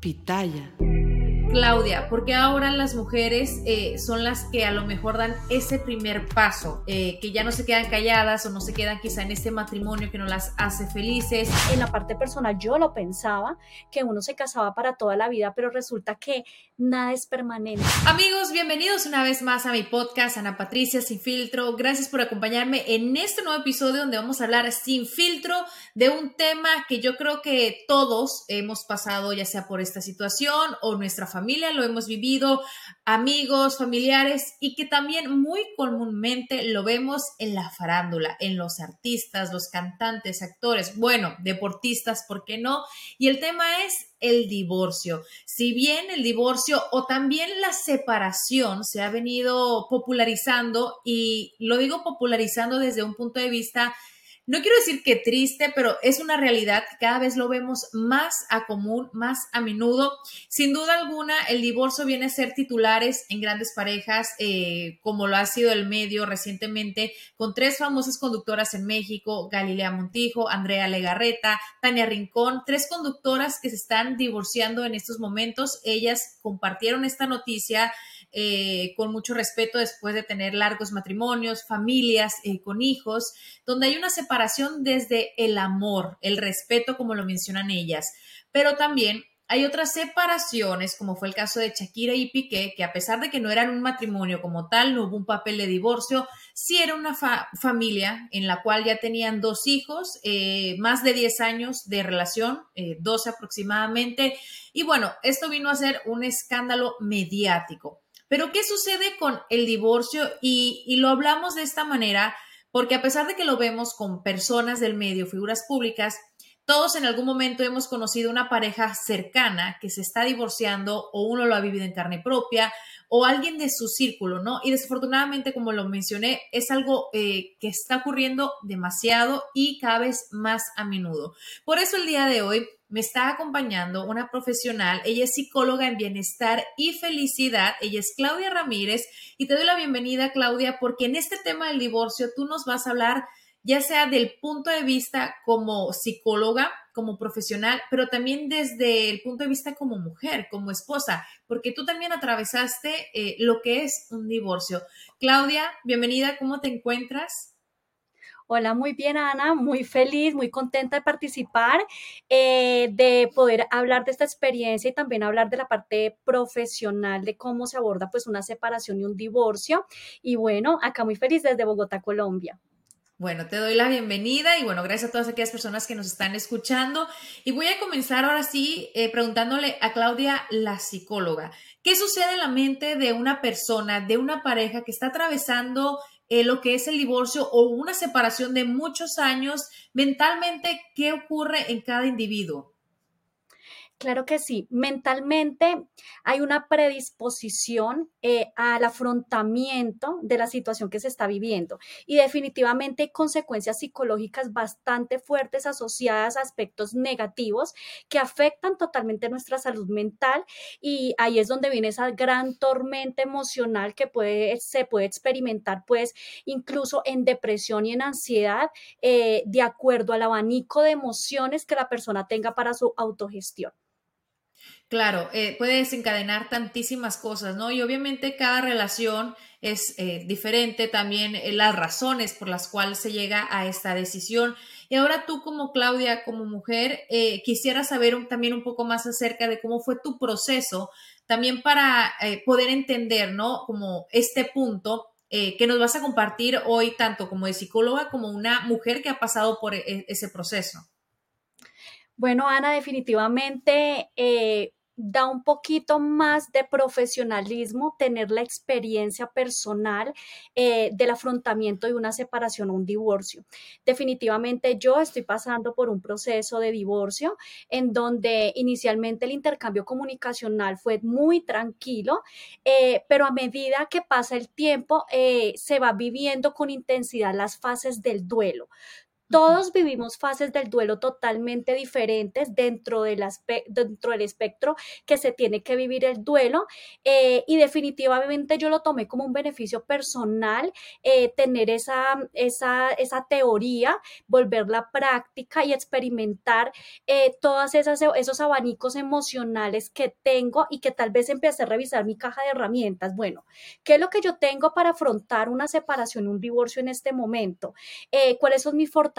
Pitaya. Claudia, porque ahora las mujeres eh, son las que a lo mejor dan ese primer paso, eh, que ya no se quedan calladas o no se quedan quizá en este matrimonio que no las hace felices. En la parte personal yo lo pensaba, que uno se casaba para toda la vida, pero resulta que nada es permanente. Amigos, bienvenidos una vez más a mi podcast, Ana Patricia Sin Filtro. Gracias por acompañarme en este nuevo episodio donde vamos a hablar sin filtro de un tema que yo creo que todos hemos pasado, ya sea por esta situación o nuestra familia familia, lo hemos vivido, amigos, familiares y que también muy comúnmente lo vemos en la farándula, en los artistas, los cantantes, actores, bueno, deportistas, ¿por qué no? Y el tema es el divorcio. Si bien el divorcio o también la separación se ha venido popularizando y lo digo popularizando desde un punto de vista no quiero decir que triste, pero es una realidad que cada vez lo vemos más a común, más a menudo. Sin duda alguna, el divorcio viene a ser titulares en grandes parejas, eh, como lo ha sido el medio recientemente, con tres famosas conductoras en México, Galilea Montijo, Andrea Legarreta, Tania Rincón, tres conductoras que se están divorciando en estos momentos. Ellas compartieron esta noticia eh, con mucho respeto después de tener largos matrimonios, familias eh, con hijos, donde hay una separación desde el amor, el respeto, como lo mencionan ellas, pero también hay otras separaciones, como fue el caso de Shakira y Piqué, que a pesar de que no eran un matrimonio como tal, no hubo un papel de divorcio, sí era una familia en la cual ya tenían dos hijos, eh, más de 10 años de relación, 12 aproximadamente, y bueno, esto vino a ser un escándalo mediático. Pero ¿qué sucede con el divorcio? Y, lo hablamos de esta manera porque a pesar de que lo vemos con personas del medio, figuras públicas, todos en algún momento hemos conocido una pareja cercana que se está divorciando o uno lo ha vivido en carne propia o alguien de su círculo, ¿no? Y desafortunadamente, como lo mencioné, es algo eh, que está ocurriendo demasiado y cada vez más a menudo. Por eso el día de hoy me está acompañando una profesional, ella es psicóloga en bienestar y felicidad, ella es Claudia Ramírez y te doy la bienvenida Claudia porque en este tema del divorcio tú nos vas a hablar ya sea del punto de vista como psicóloga, como profesional, pero también desde el punto de vista como mujer, como esposa, porque tú también atravesaste eh, lo que es un divorcio. Claudia, bienvenida, ¿cómo te encuentras? Hola, muy bien, Ana, muy feliz, muy contenta de participar, eh, de poder hablar de esta experiencia y también hablar de la parte profesional de cómo se aborda pues una separación y un divorcio. Y bueno, acá muy feliz desde Bogotá, Colombia. Bueno, te doy la bienvenida y bueno, gracias a todas aquellas personas que nos están escuchando. Y voy a comenzar ahora sí eh, preguntándole a Claudia, la psicóloga, ¿qué sucede en la mente de una persona, de una pareja que está atravesando eh, lo que es el divorcio o una separación de muchos años, mentalmente, ¿qué ocurre en cada individuo? Claro que sí. Mentalmente hay una predisposición eh, al afrontamiento de la situación que se está viviendo y definitivamente hay consecuencias psicológicas bastante fuertes asociadas a aspectos negativos que afectan totalmente nuestra salud mental y ahí es donde viene esa gran tormenta emocional que se puede experimentar pues incluso en depresión y en ansiedad eh, de acuerdo al abanico de emociones que la persona tenga para su autogestión. Claro, eh, puede desencadenar tantísimas cosas, ¿no? Y obviamente cada relación es eh, diferente, también eh, las razones por las cuales se llega a esta decisión. Y ahora tú como Claudia, como mujer, quisiera saber también un poco más acerca de cómo fue tu proceso, también para poder entender, ¿no? Como este punto que nos vas a compartir hoy, tanto como de psicóloga como una mujer que ha pasado por ese proceso. Bueno, Ana, definitivamente da un poquito más de profesionalismo tener la experiencia personal eh, del afrontamiento de una separación o un divorcio. Definitivamente yo estoy pasando por un proceso de divorcio en donde inicialmente el intercambio comunicacional fue muy tranquilo, eh, pero a medida que pasa el tiempo eh, se va viviendo con intensidad las fases del duelo Todos vivimos fases del duelo totalmente diferentes dentro del, dentro del espectro que se tiene que vivir el duelo eh, y definitivamente yo lo tomé como un beneficio personal eh, tener esa, esa, esa, teoría, volverla práctica y experimentar eh, todos esos abanicos emocionales que tengo y que tal vez empecé a revisar mi caja de herramientas. Bueno, ¿qué es lo que yo tengo para afrontar una separación, un divorcio en este momento? ¿Cuáles son mis fortalezas?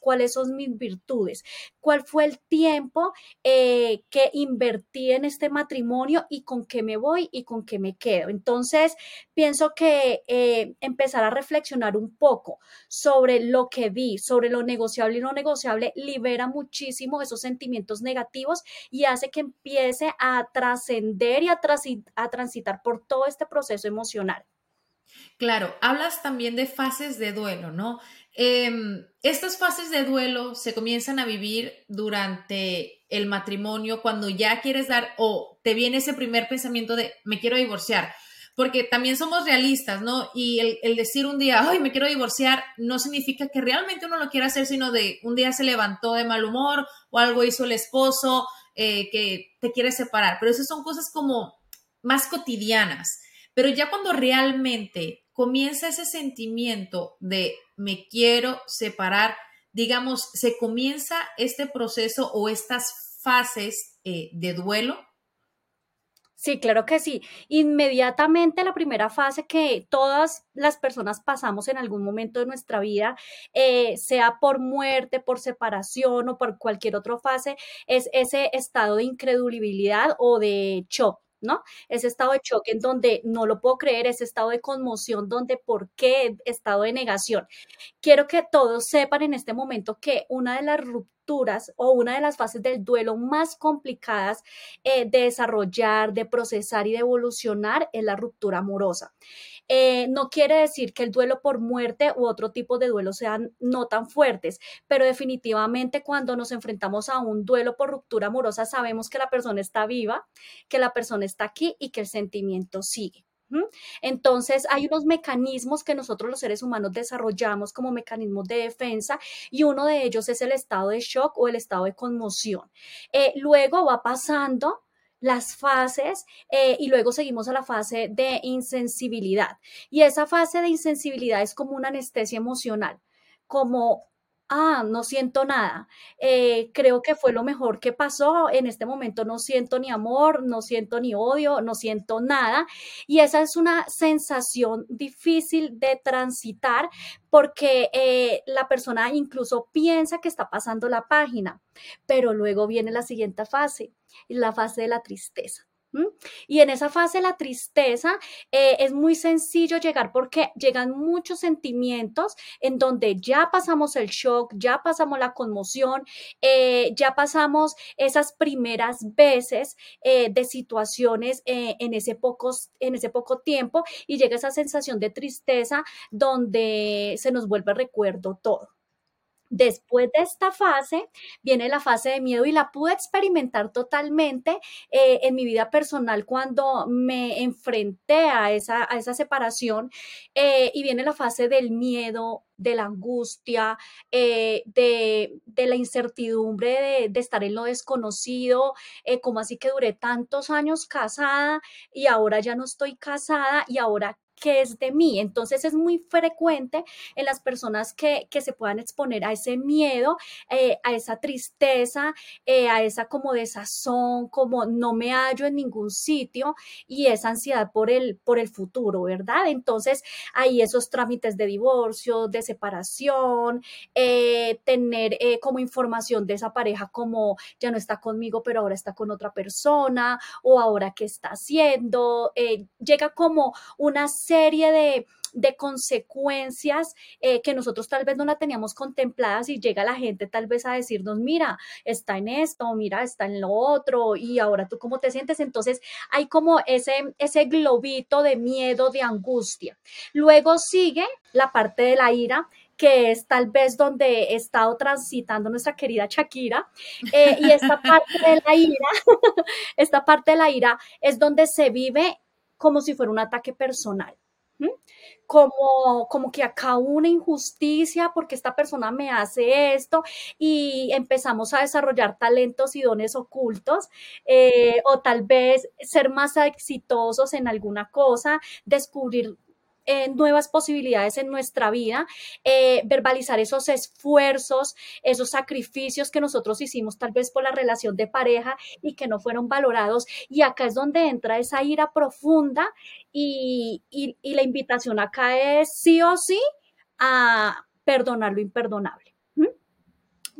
Cuáles son mis virtudes, cuál fue el tiempo eh, que invertí en este matrimonio y con qué me voy y con qué me quedo. Entonces, pienso que eh, empezar a reflexionar un poco sobre lo que vi, sobre lo negociable y no negociable, libera muchísimo esos sentimientos negativos y hace que empiece a trascender y a transitar por todo este proceso emocional. Claro, hablas también de fases de duelo, ¿no? Em, estas fases de duelo se comienzan a vivir durante el matrimonio, cuando ya quieres dar o te viene ese primer pensamiento de me quiero divorciar, porque también somos realistas, ¿no? Y el, decir un día, ay, me quiero divorciar, no significa que realmente uno lo quiera hacer, sino de un día se levantó de mal humor o algo hizo el esposo eh, que te quiere separar, pero esas son cosas como más cotidianas. Pero ya cuando realmente comienza ese sentimiento de me quiero separar, digamos, se comienza este proceso o estas fases eh, de duelo. Sí, claro que sí. Inmediatamente la primera fase que todas las personas pasamos en algún momento de nuestra vida, eh, sea por muerte, por separación o por cualquier otra fase, es ese estado de incredulidad o de shock ¿no? Ese estado de choque en donde no lo puedo creer, ese estado de conmoción donde por qué, estado de negación. Quiero que todos sepan en este momento que una de las rupturas o una de las fases del duelo más complicadas eh, de desarrollar, de procesar y de evolucionar es la ruptura amorosa. Eh, no quiere decir que el duelo por muerte u otro tipo de duelo sean no tan fuertes, pero definitivamente cuando nos enfrentamos a un duelo por ruptura amorosa sabemos que la persona está viva, que la persona está aquí y que el sentimiento sigue. Entonces, hay unos mecanismos que nosotros los seres humanos desarrollamos como mecanismos de defensa y uno de ellos es el estado de shock o el estado de conmoción. Eh, luego va pasando las fases eh, y luego seguimos a la fase de insensibilidad. Y esa fase de insensibilidad es como una anestesia emocional, como ah, no siento nada. Eh, creo que fue lo mejor que pasó. En este momento no siento ni amor, no siento ni odio, no siento nada. Y esa es una sensación difícil de transitar porque eh, la persona incluso piensa que está pasando la página, pero luego viene la siguiente fase, la fase de la tristeza. Y en esa fase la tristeza eh, es muy sencillo llegar porque llegan muchos sentimientos en donde ya pasamos el shock, ya pasamos la conmoción, eh, ya pasamos esas primeras veces eh, de situaciones en, ese en ese poco tiempo y llega esa sensación de tristeza donde se nos vuelve recuerdo todo. Después de esta fase viene la fase de miedo y la pude experimentar totalmente eh, en mi vida personal cuando me enfrenté a esa, separación eh, y viene la fase del miedo, de la angustia, eh, de, la incertidumbre de, estar en lo desconocido, como así que duré tantos años casada y ahora ya no estoy casada y ahora qué es de mí. Entonces es muy frecuente en las personas que, se puedan exponer a ese miedo, eh, a esa tristeza, eh, a esa como desazón, como no me hallo en ningún sitio y esa ansiedad por el, por el futuro, ¿verdad? Entonces hay esos trámites de divorcio, de separación, eh, tener como información de esa pareja como ya no está conmigo, pero ahora está con otra persona o ahora qué está haciendo. llega como una serie de, consecuencias eh, que nosotros tal vez no la teníamos contempladas y llega la gente tal vez a decirnos, mira, está en esto, mira, está en lo otro y ahora tú cómo te sientes. Entonces hay como ese, ese globito de miedo, de angustia. Luego sigue la parte de la ira que es tal vez donde he estado transitando nuestra querida Shakira. Eh, y esta parte de la ira, esta parte de la ira es donde se vive como si fuera un ataque personal. Como, como que acá una injusticia porque esta persona me hace esto y empezamos a desarrollar talentos y dones ocultos eh, o tal vez ser más exitosos en alguna cosa, descubrir eh, nuevas posibilidades en nuestra vida, eh, verbalizar esos esfuerzos, esos sacrificios que nosotros hicimos tal vez por la relación de pareja y que no fueron valorados. Y acá es donde entra esa ira profunda y, y la invitación acá es sí o sí a perdonar lo imperdonable.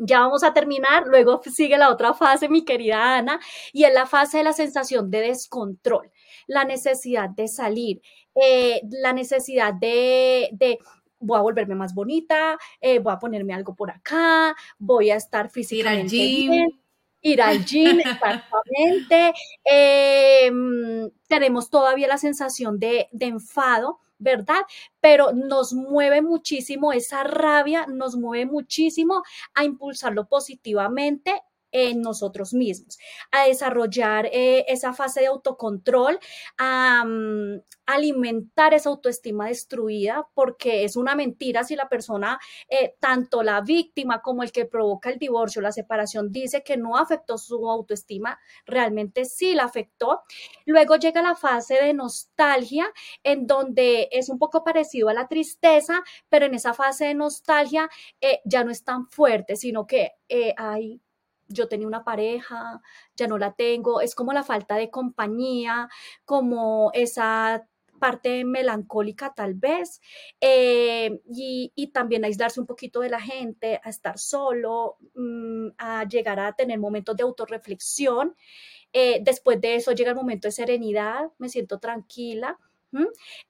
Ya vamos a terminar, luego sigue la otra fase, mi querida Ana, y es la fase de la sensación de descontrol, la necesidad de salir, eh, la necesidad de, de, voy a volverme más bonita, eh, voy a ponerme algo por acá, voy a estar físicamente bien ir al gym, exactamente. Em, tenemos todavía la sensación de, de, enfado, ¿verdad? Pero nos mueve muchísimo esa rabia, nos mueve muchísimo a impulsarlo positivamente en nosotros mismos, a desarrollar eh, esa fase de autocontrol, a mm, alimentar esa autoestima destruida, porque es una mentira si la persona, eh, tanto la víctima como el que provoca el divorcio, la separación, dice que no afectó su autoestima, realmente sí la afectó. Luego llega la fase de nostalgia, en donde es un poco parecido a la tristeza, pero en esa fase de nostalgia eh, ya no es tan fuerte, sino que hay yo tenía una pareja, ya no la tengo, es como la falta de compañía, como esa parte melancólica tal vez, eh, y, también aislarse un poquito de la gente, a estar solo, mm, a llegar a tener momentos de autorreflexión. Eh, después de eso llega el momento de serenidad, me siento tranquila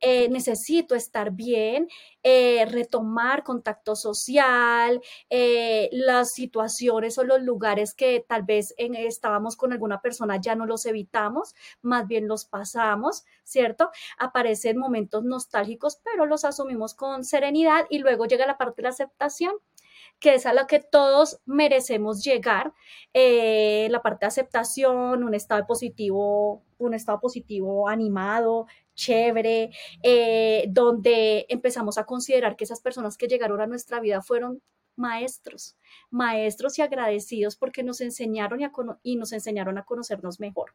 eh, necesito estar bien, eh, retomar contacto social, eh, las situaciones o los lugares que tal vez estábamos con alguna persona ya no los evitamos, más bien los pasamos, ¿cierto? Aparecen momentos nostálgicos, pero los asumimos con serenidad y luego llega la parte de la aceptación que es a lo que todos merecemos llegar, la parte de aceptación, un estado positivo, un estado positivo animado, chévere, eh, donde empezamos a considerar que esas personas que llegaron a nuestra vida fueron maestros, maestros y agradecidos porque nos enseñaron y, nos enseñaron a conocernos mejor.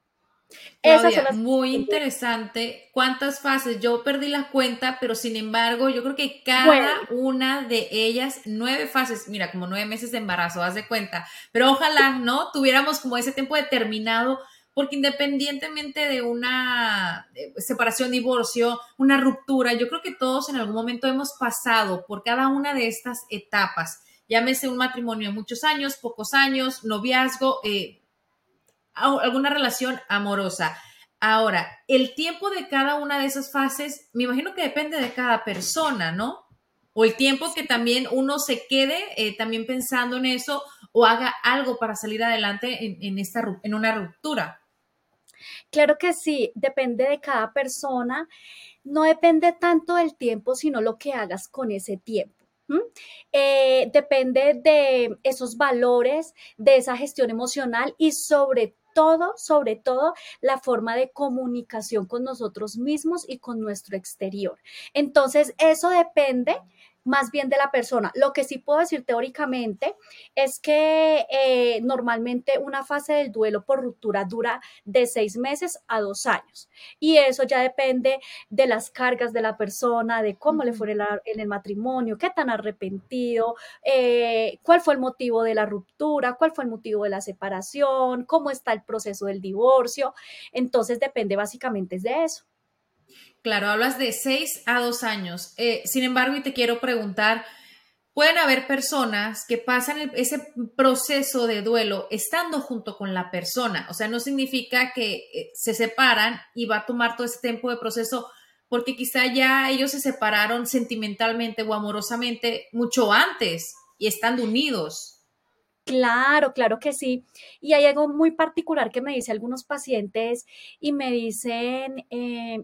Claudia, muy interesante. ¿Cuántas fases? Yo perdí la cuenta, pero sin embargo, yo creo que cada una de ellas, nueve fases, mira, como nueve meses de embarazo, haz de cuenta. Pero ojalá, ¿no? Tuviéramos como ese tiempo determinado porque independientemente de una separación, divorcio, una ruptura, yo creo que todos en algún momento hemos pasado por cada una de estas etapas. Llámese un matrimonio de muchos años, pocos años, noviazgo, eh, alguna relación amorosa. Ahora, el tiempo de cada una de esas fases, me imagino que depende de cada persona, ¿no? O el tiempo que también uno se quede eh, también pensando en eso o haga algo para salir adelante en, esta, en una ruptura. Claro que sí, depende de cada persona. No depende tanto del tiempo, sino lo que hagas con ese tiempo. Eh, depende de esos valores, de esa gestión emocional y sobre todo, sobre todo, la forma de comunicación con nosotros mismos y con nuestro exterior. Entonces, eso depende más bien de la persona. Lo que sí puedo decir teóricamente es que eh, normalmente una fase del duelo por ruptura dura de seis meses a dos años. Y eso ya depende de las cargas de la persona, de cómo le fue en, el matrimonio, qué tan arrepentido, eh, cuál fue el motivo de la ruptura, cuál fue el motivo de la separación, cómo está el proceso del divorcio. Entonces depende básicamente de eso. Claro, hablas de seis a dos años. Eh, sin embargo, y te quiero preguntar, pueden haber personas que pasan ese proceso de duelo estando junto con la persona. O sea, no significa que eh, se separan y va a tomar todo ese tiempo de proceso porque quizá ya ellos se separaron sentimentalmente o amorosamente mucho antes y estando unidos. Claro, claro que sí. Y hay algo muy particular que me dice algunos pacientes y me dicen, eh,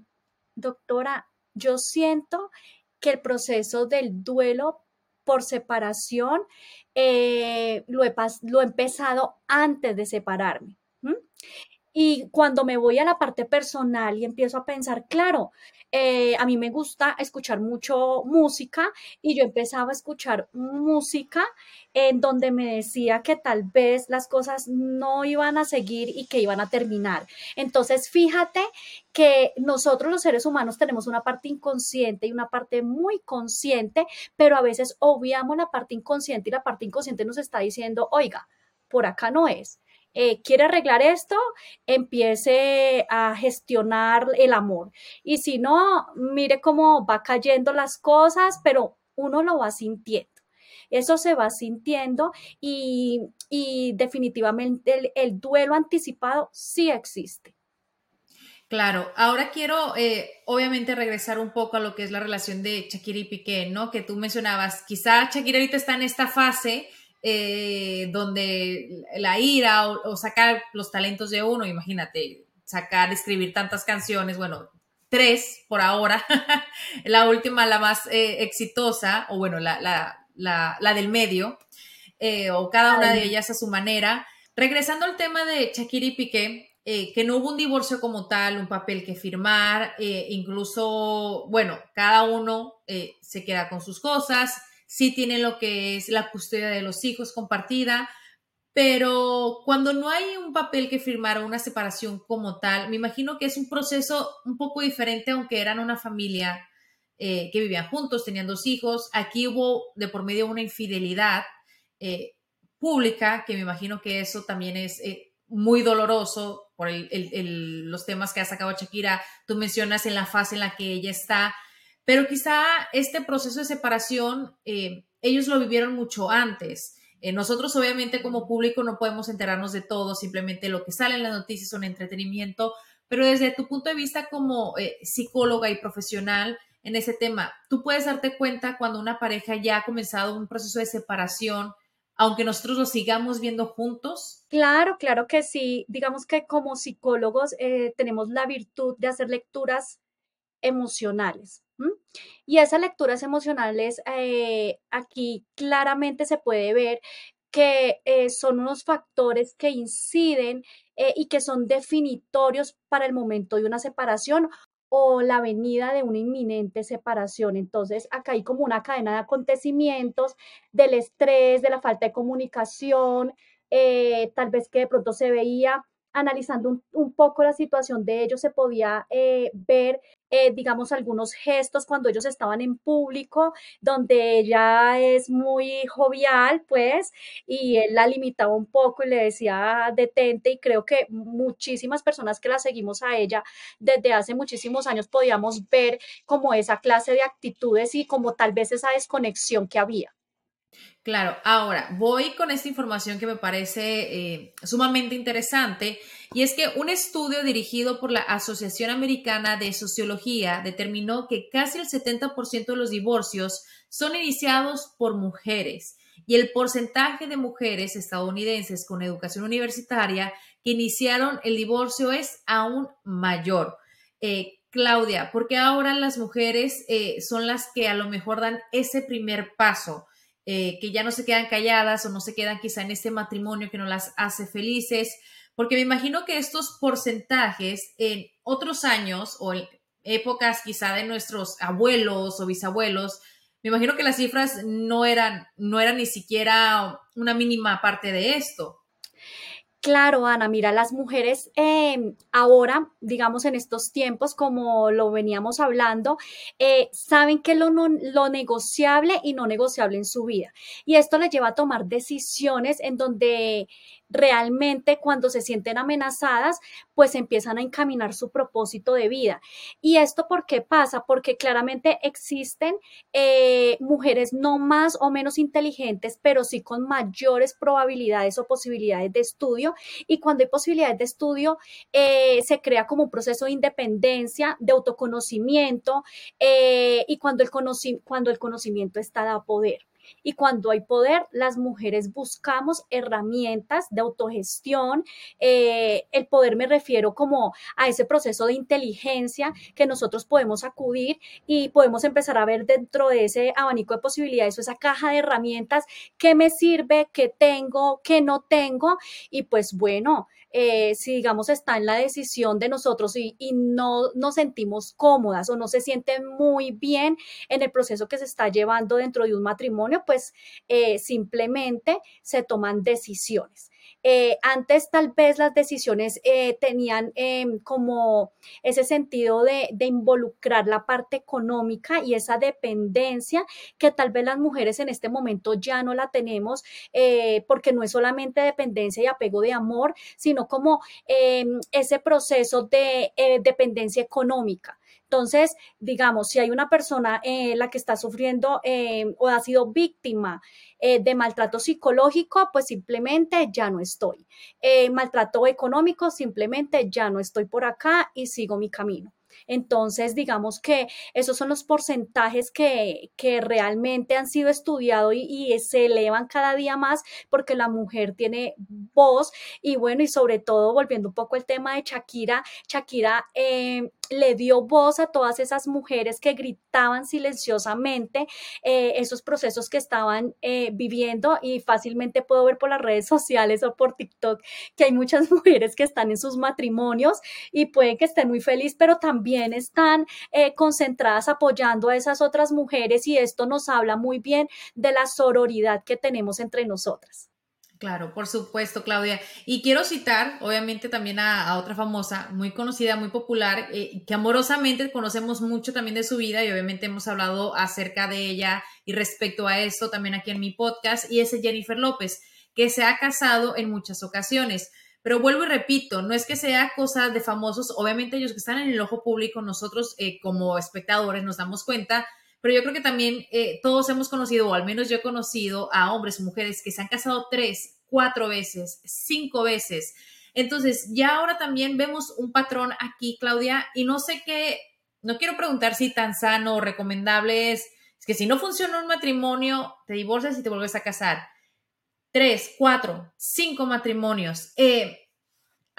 doctora, yo siento que el proceso del duelo por separación eh, lo, he lo, he empezado antes de separarme. Y cuando me voy a la parte personal y empiezo a pensar, claro, eh, a mí me gusta escuchar mucho música y yo empezaba a escuchar música en donde me decía que tal vez las cosas no iban a seguir y que iban a terminar. Entonces, fíjate que nosotros los seres humanos tenemos una parte inconsciente y una parte muy consciente, pero a veces obviamos la parte inconsciente y la parte inconsciente nos está diciendo, oiga, por acá no es. Eh, quiere arreglar esto, empiece a gestionar el amor. Y si no, mire cómo va cayendo las cosas, pero uno lo va sintiendo. Eso se va sintiendo y, definitivamente el, duelo anticipado sí existe. Claro, ahora quiero eh, obviamente regresar un poco a lo que es la relación de Shakira y Piqué, ¿no? Que tú mencionabas, quizá Shakira ahorita está en esta fase eh, donde la ira o, sacar los talentos de uno, imagínate, sacar, escribir tantas canciones, bueno, tres por ahora, la última, la más eh, exitosa, o bueno, la, la, la, del medio, eh, o cada una de ellas a su manera. Regresando al tema de Shakira y Piqué, que no hubo un divorcio como tal, un papel que firmar, incluso, bueno, cada uno se queda con sus cosas, sí tienen lo que es la custodia de los hijos compartida, pero cuando no hay un papel que firmar o una separación como tal, me imagino que es un proceso un poco diferente, aunque eran una familia eh, que vivían juntos, tenían dos hijos. Aquí hubo de por medio una infidelidad eh, pública, que me imagino que eso también es eh, muy doloroso por los temas que ha sacado Shakira. Tú mencionas en la fase en la que ella está pero quizá este proceso de separación eh, ellos lo vivieron mucho antes. Eh, nosotros obviamente como público no podemos enterarnos de todo, simplemente lo que sale en las noticias son entretenimiento, pero desde tu punto de vista como eh, psicóloga y profesional en ese tema, tú puedes darte cuenta cuando una pareja ya ha comenzado un proceso de separación, aunque nosotros lo sigamos viendo juntos? Claro, claro que sí. Digamos que como psicólogos tenemos la virtud de hacer lecturas emocionales. Y esas lecturas emocionales, eh, aquí claramente se puede ver que eh, son unos factores que inciden eh, y que son definitorios para el momento de una separación o la venida de una inminente separación. Entonces, acá hay como una cadena de acontecimientos, del estrés, de la falta de comunicación, tal vez que de pronto se veía analizando un, poco la situación de ellos, se podía ver eh, digamos, algunos gestos cuando ellos estaban en público, donde ella es muy jovial, pues, y él la limitaba un poco y le decía detente, y creo que muchísimas personas que la seguimos a ella desde hace muchísimos años podíamos ver como esa clase de actitudes y como tal vez esa desconexión que había. Claro, ahora voy con esta información que me parece eh, sumamente interesante y es que un estudio dirigido por la Asociación Americana de Sociología determinó que casi el 70% de los divorcios son iniciados por mujeres y el porcentaje de mujeres estadounidenses con educación universitaria que iniciaron el divorcio es aún mayor. Eh, Claudia, porque ahora las mujeres eh, son las que a lo mejor dan ese primer paso eh, que ya no se quedan calladas o no se quedan quizá en este matrimonio que no las hace felices, porque me imagino que estos porcentajes en otros años o en épocas quizá de nuestros abuelos o bisabuelos, me imagino que las cifras no eran, no eran ni siquiera una mínima parte de esto. Claro, Ana, mira, las mujeres em, ahora, digamos en estos tiempos, como lo veníamos hablando, eh, saben que lo, lo negociable y no negociable en su vida. Y esto les lleva a tomar decisiones en donde realmente cuando se sienten amenazadas, pues empiezan a encaminar su propósito de vida. ¿Y esto por qué pasa? Porque claramente existen eh, mujeres no más o menos inteligentes, pero sí con mayores probabilidades o posibilidades de estudio. Y cuando hay posibilidades de estudio, eh, se crea como un proceso de independencia, de autoconocimiento, eh, y cuando el, cuando el conocimiento está da poder. Y cuando hay poder, las mujeres buscamos herramientas de autogestión. Eh, el poder me refiero como a ese proceso de inteligencia que nosotros podemos acudir y podemos empezar a ver dentro de ese abanico de posibilidades o esa caja de herramientas qué me sirve, qué tengo, qué no tengo. Y pues bueno, eh, si digamos está en la decisión de nosotros y, no nos sentimos cómodas o no se sienten muy bien en el proceso que se está llevando dentro de un matrimonio, pues eh, simplemente se toman decisiones. Eh, antes tal vez las decisiones eh, tenían em, como ese sentido de, involucrar la parte económica y esa dependencia que tal vez las mujeres en este momento ya no la tenemos porque no es solamente dependencia y apego de amor, sino como em, ese proceso de dependencia económica. Entonces, digamos, si hay una persona eh, la que está sufriendo eh, o ha sido víctima eh, de maltrato psicológico, pues simplemente ya no estoy. maltrato económico, simplemente ya no estoy por acá y sigo mi camino. Entonces, digamos que esos son los porcentajes que, que realmente han sido estudiados y, se elevan cada día más porque la mujer tiene voz y bueno, y sobre todo volviendo un poco al tema de Shakira, Shakira eh, le dio voz a todas esas mujeres que gritaban silenciosamente eh, esos procesos que estaban eh, viviendo y fácilmente puedo ver por las redes sociales o por TikTok que hay muchas mujeres que están en sus matrimonios y pueden que estén muy felices, pero también están eh, concentradas apoyando a esas otras mujeres y esto nos habla muy bien de la sororidad que tenemos entre nosotras. Claro, por supuesto, Claudia. Y quiero citar, obviamente, también a, otra famosa, muy conocida, muy popular, eh, que amorosamente conocemos mucho también de su vida y obviamente hemos hablado acerca de ella y respecto a esto también aquí en mi podcast, y es Jennifer López, que se ha casado en muchas ocasiones. Pero vuelvo y repito, no es que sea cosa de famosos, obviamente ellos que están en el ojo público, nosotros eh, como espectadores nos damos cuenta, pero yo creo que también eh, todos hemos conocido, o al menos yo he conocido a hombres o mujeres que se han casado tres, cuatro veces, cinco veces. Entonces, ya ahora también vemos un patrón aquí, Claudia, y no sé qué, no quiero preguntar si tan sano o recomendable es, es que si no funciona un matrimonio, te divorcias y te vuelves a casar. Tres, cuatro, cinco matrimonios. Eh,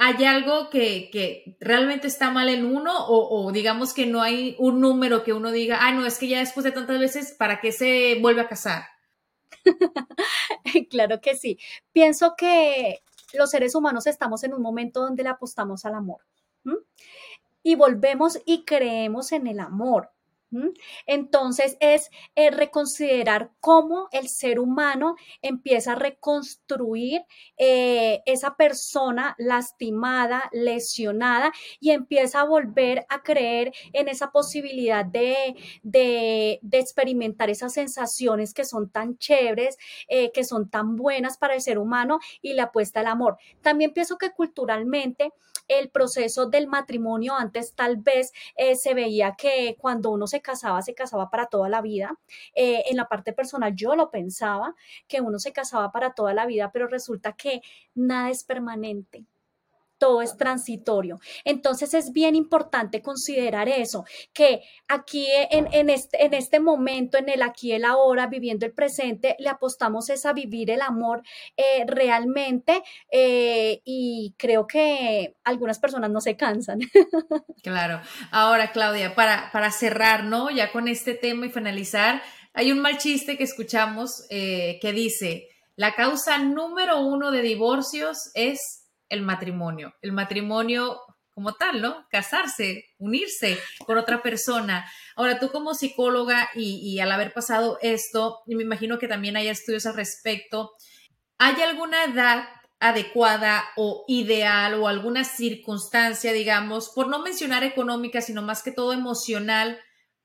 ¿Hay algo que, realmente está mal en uno o, digamos que no hay un número que uno diga, ah, no, es que ya después de tantas veces, ¿para qué se vuelve a casar? claro que sí. Pienso que los seres humanos estamos en un momento donde le apostamos al amor. Y volvemos y creemos en el amor. Entonces es eh, reconsiderar cómo el ser humano empieza a reconstruir eh, esa persona lastimada, lesionada y empieza a volver a creer en esa posibilidad de, de, experimentar esas sensaciones que son tan chéveres, eh, que son tan buenas para el ser humano y le apuesta al amor. También pienso que culturalmente el proceso del matrimonio antes tal vez se veía que cuando uno se casaba, se casaba para toda la vida. Eh, en la parte personal yo lo pensaba, que uno se casaba para toda la vida, pero resulta que nada es permanente todo es transitorio. Entonces es bien importante considerar eso, que aquí en, este, en este momento, en el aquí y el ahora, viviendo el presente, le apostamos es a vivir el amor eh, realmente eh, y creo que algunas personas no se cansan. Claro. Ahora, Claudia, para, para cerrar, ¿no? Ya con este tema y finalizar, hay un mal chiste que escuchamos eh, que dice, la causa número uno de divorcios es el matrimonio. El matrimonio como tal, ¿no? Casarse, unirse con otra persona. Ahora, tú como psicóloga y, al haber pasado esto, y me imagino que también hay estudios al respecto, ¿hay alguna edad adecuada o ideal o alguna circunstancia, digamos, por no mencionar económica, sino más que todo emocional,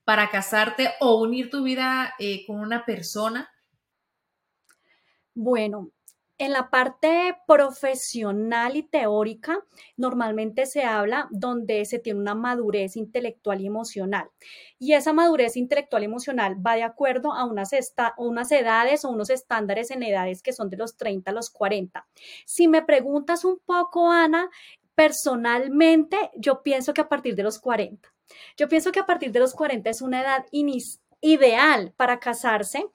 para casarte o unir tu vida eh, con una persona? Bueno, en la parte profesional y teórica, normalmente se habla donde se tiene una madurez intelectual y emocional. Y esa madurez intelectual y emocional va de acuerdo a unas, unas edades o unos estándares en edades que son de los 30 a los 40. Si me preguntas un poco, Ana, personalmente yo pienso que a partir de los 40. Yo pienso que a partir de los 40 es una edad ideal para casarse,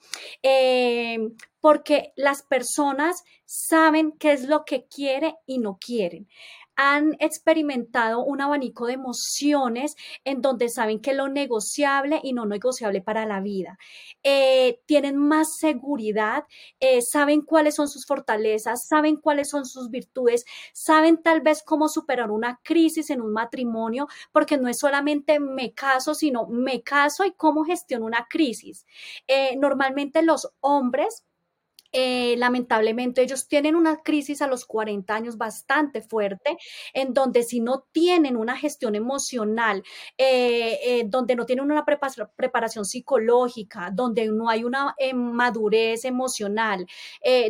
eh, porque las personas saben qué es lo que quiere y no quieren han experimentado un abanico de emociones en donde saben que lo negociable y no negociable para la vida. Eh, tienen más seguridad, eh, saben cuáles son sus fortalezas, saben cuáles son sus virtudes, saben tal vez cómo superar una crisis en un matrimonio, porque no es solamente me caso, sino me caso y cómo gestiono una crisis. Eh, normalmente los hombres eh, lamentablemente ellos tienen una crisis a los 40 años bastante fuerte, en donde si no tienen una gestión emocional, eh, eh, donde no tienen una preparación psicológica, donde no hay una madurez emocional,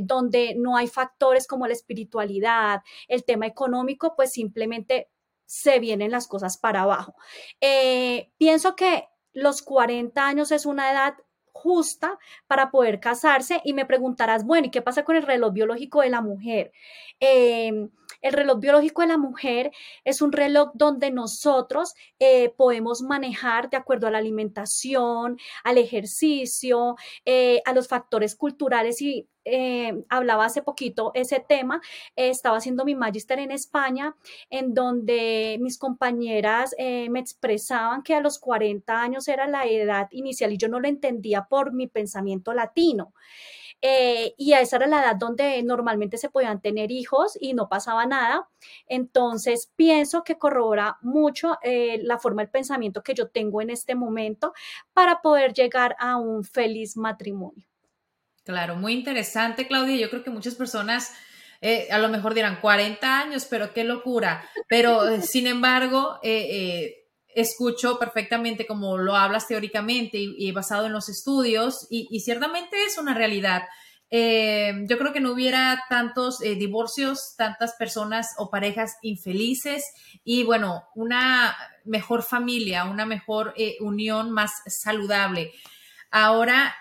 donde no hay factores como la espiritualidad, el tema económico, pues simplemente se vienen las cosas para abajo. pienso que los 40 años es una edad justa para poder casarse y me preguntarás, bueno, ¿y qué pasa con el reloj biológico de la mujer? Em, el reloj biológico de la mujer es un reloj donde nosotros eh, podemos manejar de acuerdo a la alimentación, al ejercicio, eh, a los factores culturales y eh, hablaba hace poquito ese tema, estaba haciendo mi magister en España, en donde mis compañeras me expresaban que a los 40 años era la edad inicial y yo no lo entendía por mi pensamiento latino. Eh, y esa era la edad donde normalmente se podían tener hijos y no pasaba nada. Entonces, pienso que corrobora mucho eh, la forma del pensamiento que yo tengo en este momento para poder llegar a un feliz matrimonio. Claro, muy interesante, Claudia. Yo creo que muchas personas... Eh, a lo mejor dirán 40 años, pero qué locura. Pero sin embargo, escucho perfectamente como lo hablas teóricamente y, basado en los estudios y, ciertamente es una realidad. Eh, yo creo que no hubiera tantos eh, divorcios, tantas personas o parejas infelices y bueno, una mejor familia, una mejor eh, unión más saludable. Ahora,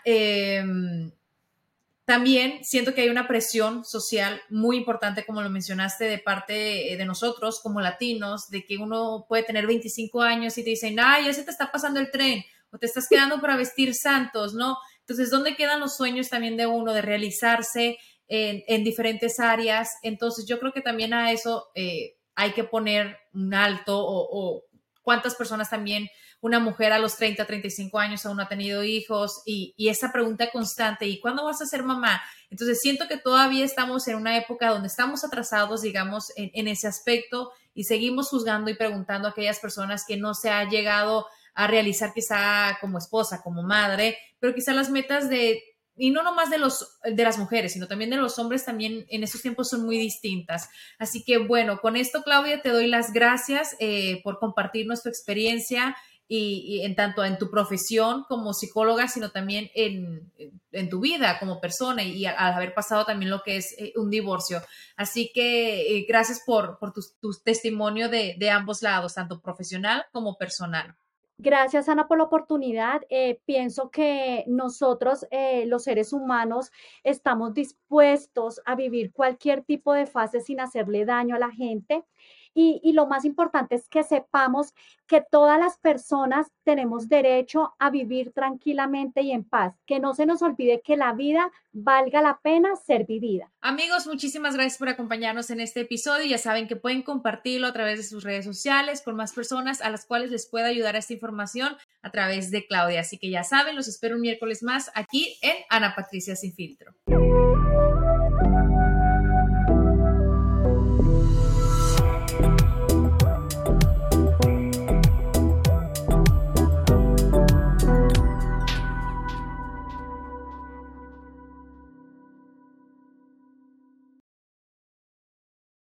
también siento que hay una presión social muy importante, como lo mencionaste, de parte de nosotros como latinos, de que uno puede tener 25 años y te dicen, ay, ya se te está pasando el tren o te estás quedando para vestir santos, ¿no? Entonces, ¿dónde quedan los sueños también de uno de realizarse en, diferentes áreas? Entonces, yo creo que también a eso eh, hay que poner un alto o cuántas personas también una mujer a los 30, 35 años aún no ha tenido hijos y, esa pregunta constante, ¿y cuándo vas a ser mamá? Entonces siento que todavía estamos en una época donde estamos atrasados, digamos, en, ese aspecto y seguimos juzgando y preguntando a aquellas personas que no se ha llegado a realizar quizá como esposa, como madre, pero quizá las metas de y no nomás de los de las mujeres, sino también de los hombres también en estos tiempos son muy distintas. Así que bueno, con esto Claudia te doy las gracias eh, por compartir nuestra experiencia y, en tanto en tu profesión como psicóloga, sino también en, en tu vida como persona y, al haber pasado también lo que es eh, un divorcio. Así que eh, gracias por, por tu, tu testimonio de, de, ambos lados, tanto profesional como personal. Gracias, Ana, por la oportunidad. Eh, pienso que nosotros, los seres humanos, estamos dispuestos a vivir cualquier tipo de fase sin hacerle daño a la gente. Y, lo más importante es que sepamos que todas las personas tenemos derecho a vivir tranquilamente y en paz, que no se nos olvide que la vida valga la pena ser vivida. Amigos, muchísimas gracias por acompañarnos en este episodio. Ya saben que pueden compartirlo a través de sus redes sociales con más personas a las cuales les pueda ayudar esta información a través de Claudia. Así que ya saben, los espero un miércoles más aquí en Ana Patricia Sin Filtro.